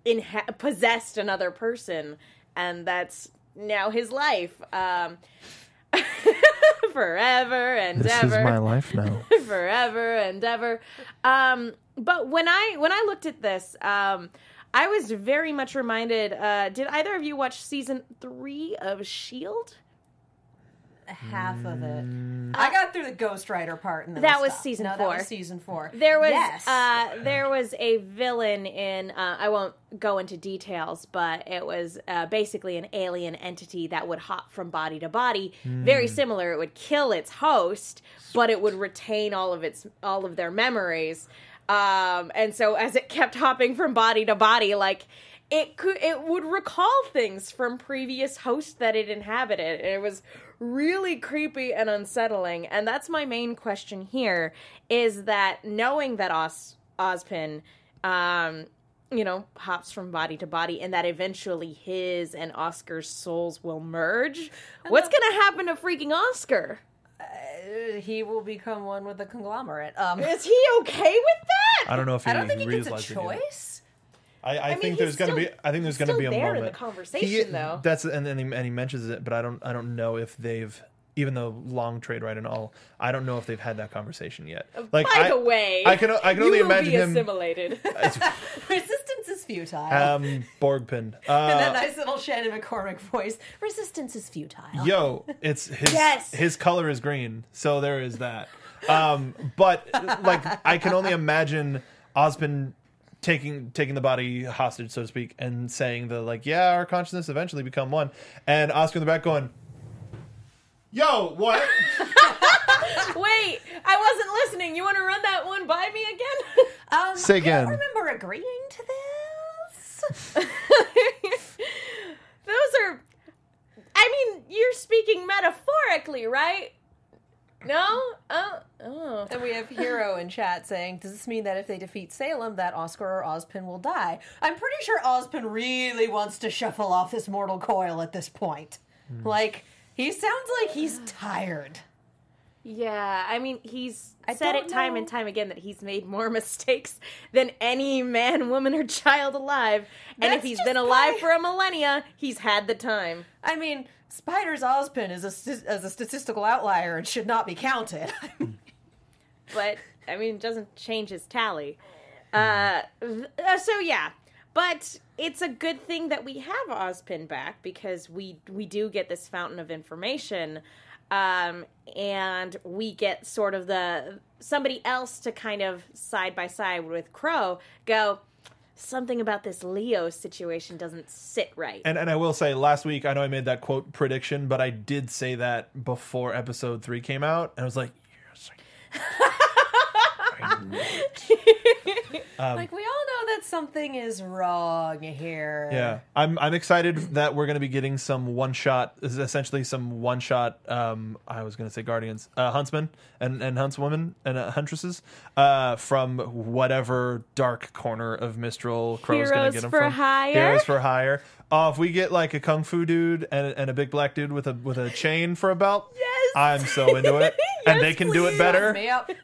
inha- possessed another person and that's now his life um [LAUGHS] forever and ever This is my life now. [LAUGHS] forever and ever. Um, but when I when I looked at this, um, I was very much reminded. Uh, did either of you watch season three of Shield? Half of it. Mm. I got through the Ghost Rider part, and That was stopped. season no, four. That was season four. There was yes. uh, there was a villain in. Uh, I won't go into details, but it was uh, basically an alien entity that would hop from body to body. Very similar. It would kill its host, but it would retain all of its all of their memories. Um, and so as it kept hopping from body to body, like it could it would recall things from previous hosts that it inhabited. and It was really creepy and unsettling. And that's my main question here is that knowing that Os Ozpin um you know hops from body to body and that eventually his and Oscar's souls will merge. What's going to happen to freaking Oscar? Uh, he will become one with the conglomerate. Um, Is he okay with that? I don't know if he I don't think he gets a realized it yet. choice. I, I, mean, think he's there's gonna still- be. I think there's gonna be a there in the moment. conversation, He- though. That's and and he, and he mentions it, but I don't. I don't know if they've. Even though long trade right and all, I don't know if they've had that conversation yet. Like, By I, the way, I can I can you only will imagine be him. assimilated. [LAUGHS] [LAUGHS] Resistance is futile. Um, Borgpin. [LAUGHS] and that Uh, nice little Shannon McCormick voice. Resistance is futile. yo, it's his Yes. his color is green, so there is that. Um, but like, I can only imagine Ozpin taking taking the body hostage, so to speak, and saying the like, yeah, our consciousness eventually become one, and Oscar in the back going, "Yo, what?" [LAUGHS] Wait, I wasn't listening. You want to run that one by me again? [LAUGHS] Um, Say I again. don't remember agreeing to this. [LAUGHS] Those are. I mean, you're speaking metaphorically, right? No? Oh. Oh. And we have Hero in chat saying, "Does this mean that if they defeat Salem, that Oscar or Ozpin will die?" I'm pretty sure Ozpin really wants to shuffle off this mortal coil at this point. Hmm. Like he sounds like he's tired. Yeah, I mean, he's I said it time know. and time again that he's made more [LAUGHS] mistakes than any man, woman, or child alive. And if he's been alive by- for a millennia, he's had the time. I mean, Spider's Ozpin is a as a statistical outlier and should not be counted. [LAUGHS] But, I mean, it doesn't change his tally. Uh, uh, so yeah, but it's a good thing that we have Ozpin back because we we do get this fountain of information, um, and we get sort of the somebody else to kind of side by side with Qrow go. Something about this Leo situation doesn't sit right. And and I will say, last week I know I made that quote prediction, but I did say that before episode three came out, and I was like, yes, I [LAUGHS] knew it. [LAUGHS] Um, like we all know that something is wrong here. Yeah, I'm I'm excited that we're going to be getting some one shot, essentially some one shot. Um, I was going to say guardians, uh, huntsmen and and huntswomen and uh, huntresses, uh, from whatever dark corner of Mistral Qrow's going to get them for from. hire? Heroes for hire. Uh, if we get like a kung fu dude and, and a big black dude with a with a chain for a belt, Yes. I'm so into it, [LAUGHS] and they can do it better.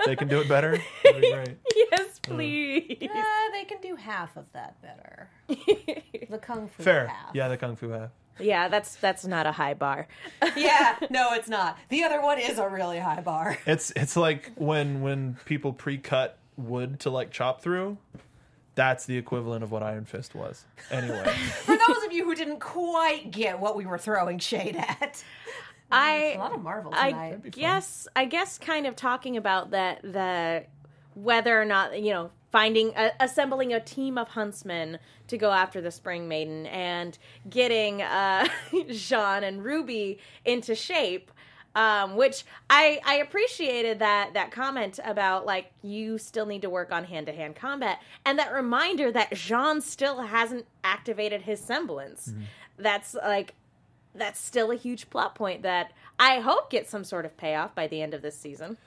They can do it better. [LAUGHS] Yes, please. Uh, they can do half of that better. [LAUGHS] The kung fu Fair, half. yeah, the kung fu half. yeah, that's that's not a high bar. [LAUGHS] yeah. No, it's not. The other one is a really high bar. It's it's like when when people pre-cut wood to like chop through. That's the equivalent of what Iron Fist was. Anyway, [LAUGHS] For those of you who didn't quite get what we were throwing shade at, I a lot of Marvel I tonight. be fun. guess I guess kind of talking about that the whether or not you know finding uh, assembling a team of huntsmen to go after the spring maiden and getting uh [LAUGHS] Jaune and Ruby into shape um which I I appreciated that that comment about like you still need to work on hand to hand combat and that reminder that Jaune still hasn't activated his semblance that's like that's still a huge plot point that I hope gets some sort of payoff by the end of this season.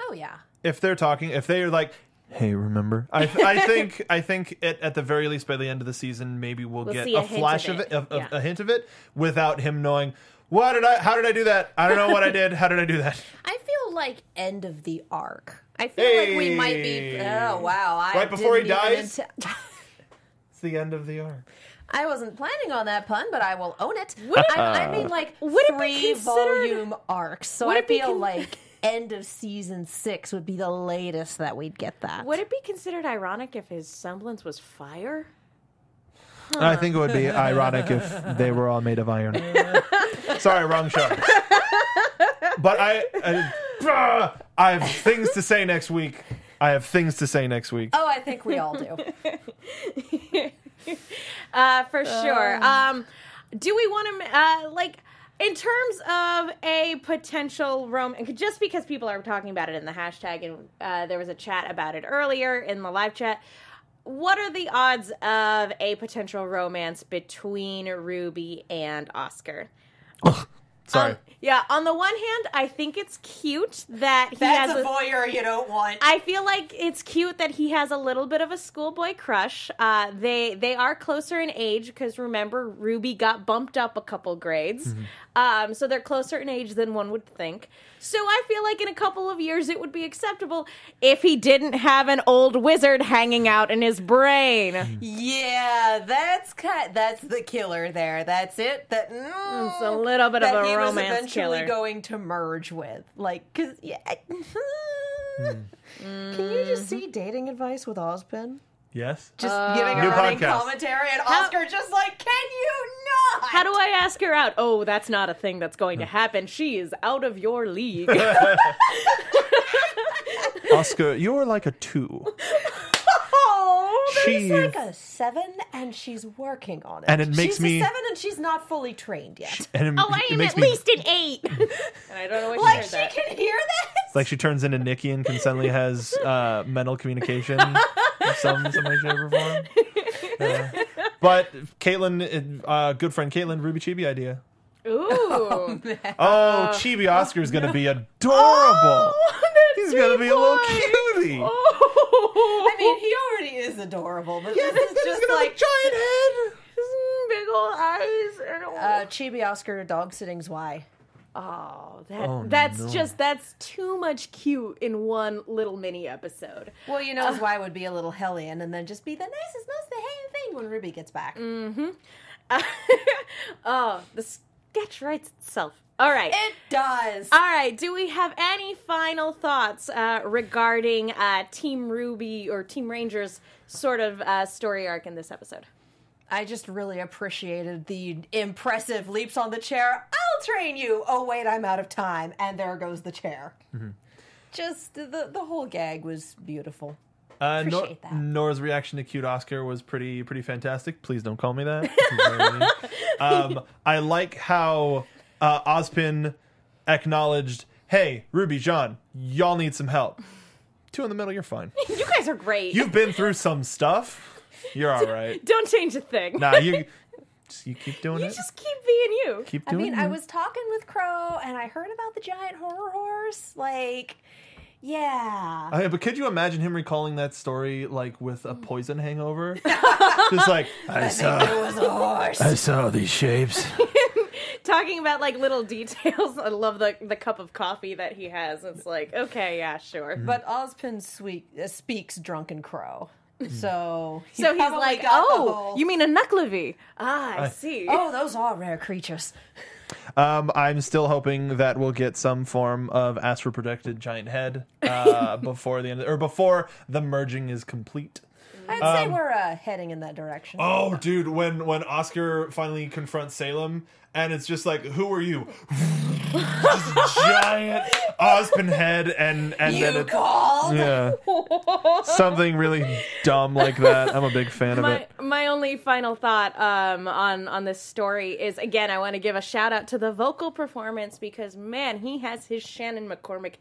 oh yeah. If they're talking, if they're like, "Hey, remember?" I [LAUGHS] I think I think at, at the very least by the end of the season, maybe we'll, We'll get see a, a hint flash of of it. it, of, of- Yeah. a hint of it, without him knowing. What did I? How did I do that? I don't know what I did. How did I do that? [LAUGHS] I feel like end of the arc. I feel like we might be. Oh, hey. Oh wow! I Right before he didn't even dies? inte- [LAUGHS] It's the end of the arc. I wasn't planning on that pun, but I will own it. Would it- I, I mean, like Would it be three considered- volume arcs, so Would I it be feel con- like end of season six would be the latest that we'd get that. Would it be considered ironic if his semblance was fire? I think it would be [LAUGHS] ironic if they were all made of iron. [LAUGHS] Sorry, wrong show. But I, I, Bruh! I have things to say next week. I have things to say next week. Oh, I think we all do. [LAUGHS] Uh, for sure. Um, do we want to uh, like in terms of a potential rom? Just because people are talking about it in the hashtag, and uh, there was a chat about it earlier in the live chat. What are the odds of a potential romance between Ruby and Oscar? Sorry. Um, yeah, on the one hand, I think it's cute that he That's has a voyeur you don't want. I feel like it's cute that he has a little bit of a schoolboy crush. Uh, they they are closer in age because remember Ruby got bumped up a couple grades, um, so they're closer in age than one would think. So I feel like in a couple of years it would be acceptable if he didn't have an old wizard hanging out in his brain. Yeah, that's kind. That's the killer there. That's it. That mm, It's a little bit of that a he was romance eventually killer. going to merge with, like, cause yeah. [LAUGHS] Can you just see dating advice with Ozpin? Yes. Just giving a running podcast. commentary, and How- Oscar just like, can you not? How do I ask her out? Oh, that's not a thing that's going to happen. She is out of your league. [LAUGHS] Oscar, you're like a two. oh, She She's like a seven, and she's working on it. And it makes she's me- a seven, and she's not fully trained yet. and it, Oh, I it am makes at me least an eight. [LAUGHS] and I don't know what like she she that. can hear that. like she turns into Nikki and can suddenly has uh, mental communication in some some way, shape, or form. [LAUGHS] Yeah. But Caitlin, uh, good friend Caitlin, RWBY Chibi idea. Ooh. [LAUGHS] Oh, Chibi Oscar is going to be adorable. Oh, [LAUGHS] He's going to be a little cutie. Oh. I mean, he already is adorable, but this is just like giant head. big old eyes. And uh, Chibi Oscar dog sitting's why. Oh, that, Oh, that's no. just that's too much cute in one little mini episode. Well, you know, his why would be a little hellion, and then just be the nicest, most behaved thing when Ruby gets back. Mm-hmm. Uh, [LAUGHS] oh, the sketch writes itself. All right. It does. All right. Do we have any final thoughts uh, regarding uh, Team RWBY or Team Ranger's sort of uh, story arc in this episode? I just really appreciated the impressive leaps on the chair. I'll train you. Oh wait, I'm out of time, and there goes the chair. Just the the whole gag was beautiful. Uh, Nor- Appreciate that. Nora's reaction to cute Oscar was pretty pretty fantastic. Please don't call me that. This is very mean. um, I like how uh, Ozpin acknowledged, "Hey, Ruby, Jaune, y'all need some help." Two in the middle, you're fine. [LAUGHS] You guys are great. You've been through some stuff. You're all [LAUGHS] right. Don't change a thing. Nah, you [LAUGHS] just, you keep doing you it. just keep being you. keep doing. I mean, it. I was talking with Qrow, and I heard about the giant horror horse. Like, yeah. Uh, but could you imagine him recalling that story like with a poison hangover? [LAUGHS] Just like I saw, It was a horse. I saw these shapes. Talking about like little details. I love the the cup of coffee that he has. It's like, okay, yeah, sure. But Ozpin sweet, uh, speaks drunken Qrow. So, he so he's like, got oh, whole- you mean a Nuckelavee? Ah, I see. Oh, those are rare creatures. Um, I'm still hoping that we'll get some form of astro protected giant head uh, [LAUGHS] before the end, or before the merging is complete. I'd say we're uh, heading in that direction. Oh, dude, when when Oscar finally confronts Salem, and it's just like, "Who are you?" just giant Ozpin head, and and then you it, called? yeah, [LAUGHS] something really dumb like that. I'm a big fan of my it. my only final thought um, on on this story is again I want to give a shout out to the vocal performance because man he has his Shannon McCormick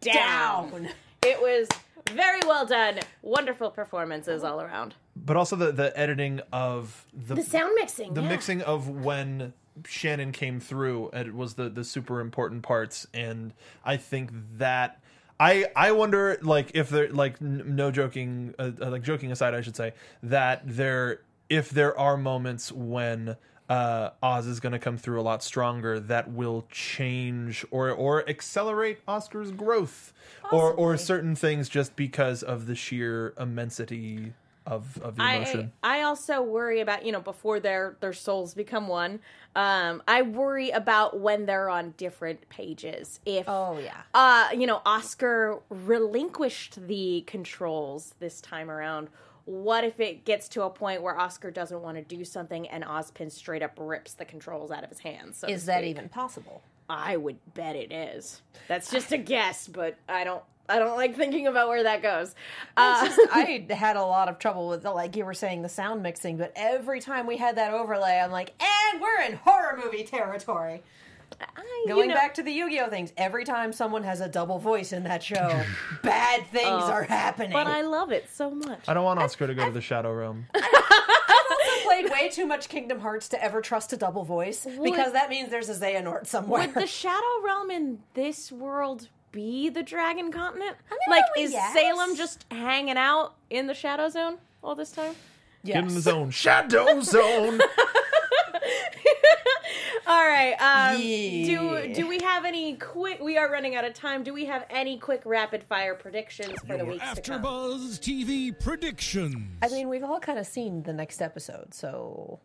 down. Down. It was very well done. Wonderful performances all around. But also the the editing of the The sound mixing, the yeah. mixing of when Shannon came through and it was the the super important parts and I think that I I wonder like if there like n- no joking uh, uh, like joking aside I should say that there if there are moments when uh, Oz is going to come through a lot stronger that will change or or accelerate Oscar's growth or or certain things just because of the sheer immensity of of the emotion. I I also worry about you know before their their souls become one. Um, I worry about when they're on different pages. If Oh, yeah. uh, you know, Oscar relinquished the controls this time around. What if it gets to a point where Oscar doesn't want to do something and Ozpin straight up rips the controls out of his hands? so Is that even possible? I would bet it is. That's just a guess, but I don't. I don't like thinking about where that goes. Uh, just, I [LAUGHS] had a lot of trouble with, the, like you were saying, the sound mixing, but every time we had that overlay, I'm like, and we're in horror movie territory. I, you Going know- back to the Yu Gi Oh things, every time someone has a double voice in that show, [LAUGHS] bad things oh. are happening. but I love it so much. I don't want Oscar to go to the Shadow Realm. [LAUGHS] I've also played way too much Kingdom Hearts to ever trust a double voice because that means there's a Xehanort somewhere. Would the Shadow Realm in this world be the Dragon Continent? mean, like, oh, is yes. Salem just hanging out in the Shadow Zone all this time? yes. Get in the zone. Shadow zone. [LAUGHS] All right. Um, Yeah. Do do we have any quick? We are running out of time. Do we have any quick rapid fire predictions for the Your weeks to come? AfterBuzz TV predictions. I mean, we've all kind of seen the next episode, so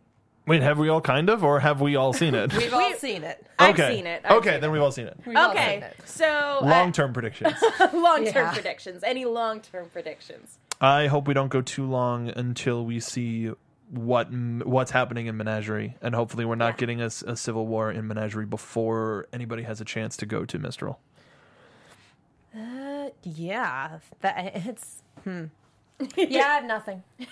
Wait, have we all kind of, or have we all seen it? [LAUGHS] we've all seen it. I've okay. seen it. I've okay, seen then we've all seen it. We've all seen Okay, it. so uh, Long term predictions. [LAUGHS] long term Yeah. predictions. Any long term predictions? I hope we don't go too long until we see what what's happening in Menagerie, and hopefully we're not getting a civil war in Menagerie before anybody has a chance to go to Mistral. Uh, yeah, that it's. Hmm. [LAUGHS] Yeah, I have nothing. [LAUGHS]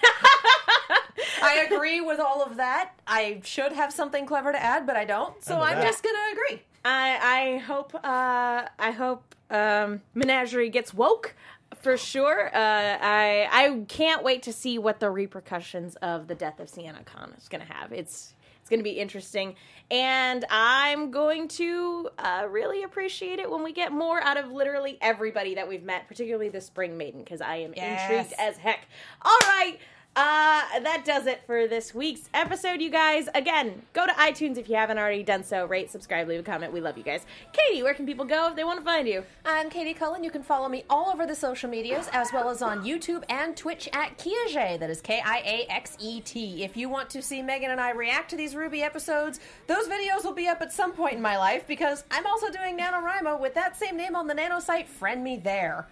I agree with all of that. I should have something clever to add, but I don't. So I'm that. just gonna agree. I I hope uh, I hope um, Menagerie gets woke for sure. Uh, I I can't wait to see what the repercussions of the death of Sienna Khan is going to have. It's it's going to be interesting, and I'm going to uh, really appreciate it when we get more out of literally everybody that we've met, particularly the Spring Maiden, because I am Yes. intrigued as heck. All right. Uh, that does it for this week's episode, you guys. Again, go to iTunes if you haven't already done so. Rate, subscribe, leave a comment. We love you guys. Katie, where can people go if they want to find you? I'm Katie Cullen. You can follow me all over the social medias as well as on YouTube and Twitch at Kiaxet. That is K I A X E T. If you want to see Megan and I react to these RWBY episodes, those videos will be up at some point in my life because I'm also doing NaNoWriMo with that same name on the Nano site. Friend me there.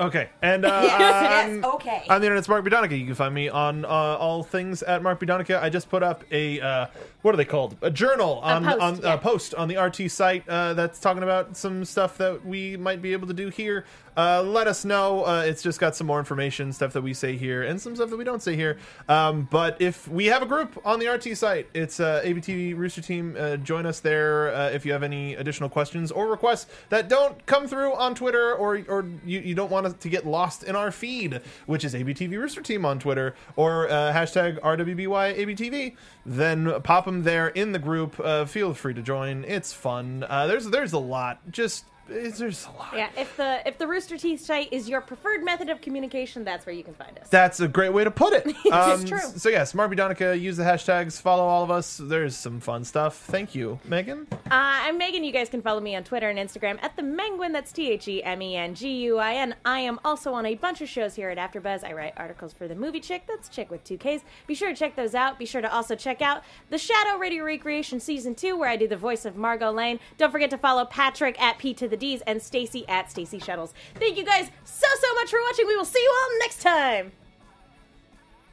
Okay, and [LAUGHS] uh, Yes, on- okay. On the internet's Mark B. Donica. You can find me on uh, all things at Mark B. Donica. I just put up a uh, what are they called? A journal on post, on yeah. a post on the RT site uh, that's talking about some stuff that we might be able to do here. Uh, let us know. Uh, it's just got some more information, stuff that we say here, and some stuff that we don't say here. Um, but if we have a group on the RT site, it's uh, ABTV Rooster Team. Uh, join us there uh, if you have any additional questions or requests that don't come through on Twitter, or or you, you don't want to get lost in our feed, which is ABTV Rooster Team on Twitter or uh, hashtag RWBY ABTV. Then pop them there in the group. Uh, feel free to join. It's fun. There's there's a lot. Just it's, there's a lot. Yeah, if the if the Rooster Teeth site is your preferred method of communication, that's where you can find us. That's a great way to put it. [LAUGHS] Um, true. So yes, Mark B. Donica, use the hashtags, follow all of us. There's some fun stuff. Thank you, Megan. Uh, I'm Megan. You guys can follow me on Twitter and Instagram at the Menguin. That's T H E M E N G U I N. I am also on a bunch of shows here at AfterBuzz. I write articles for the Movie Chick. That's Chick with two Ks. Be sure to check those out. Be sure to also check out the Shadow Radio Recreation Season Two, where I do the voice of Margot Lane. Don't forget to follow Patrick at P to the D's and Stacey at Stacey Shuttles. Thank you guys so so much for watching. We will see you all next time.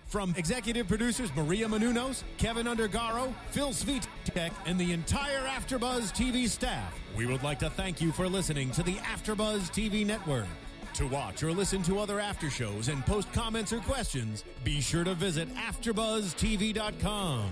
From executive producers Maria Menounos, Kevin Undergaro, Phil Svitek, and the entire AfterBuzz TV staff, we would like to thank you for listening to the AfterBuzz TV network. To watch or listen to other after shows and post comments or questions, be sure to visit AfterBuzzTV.com.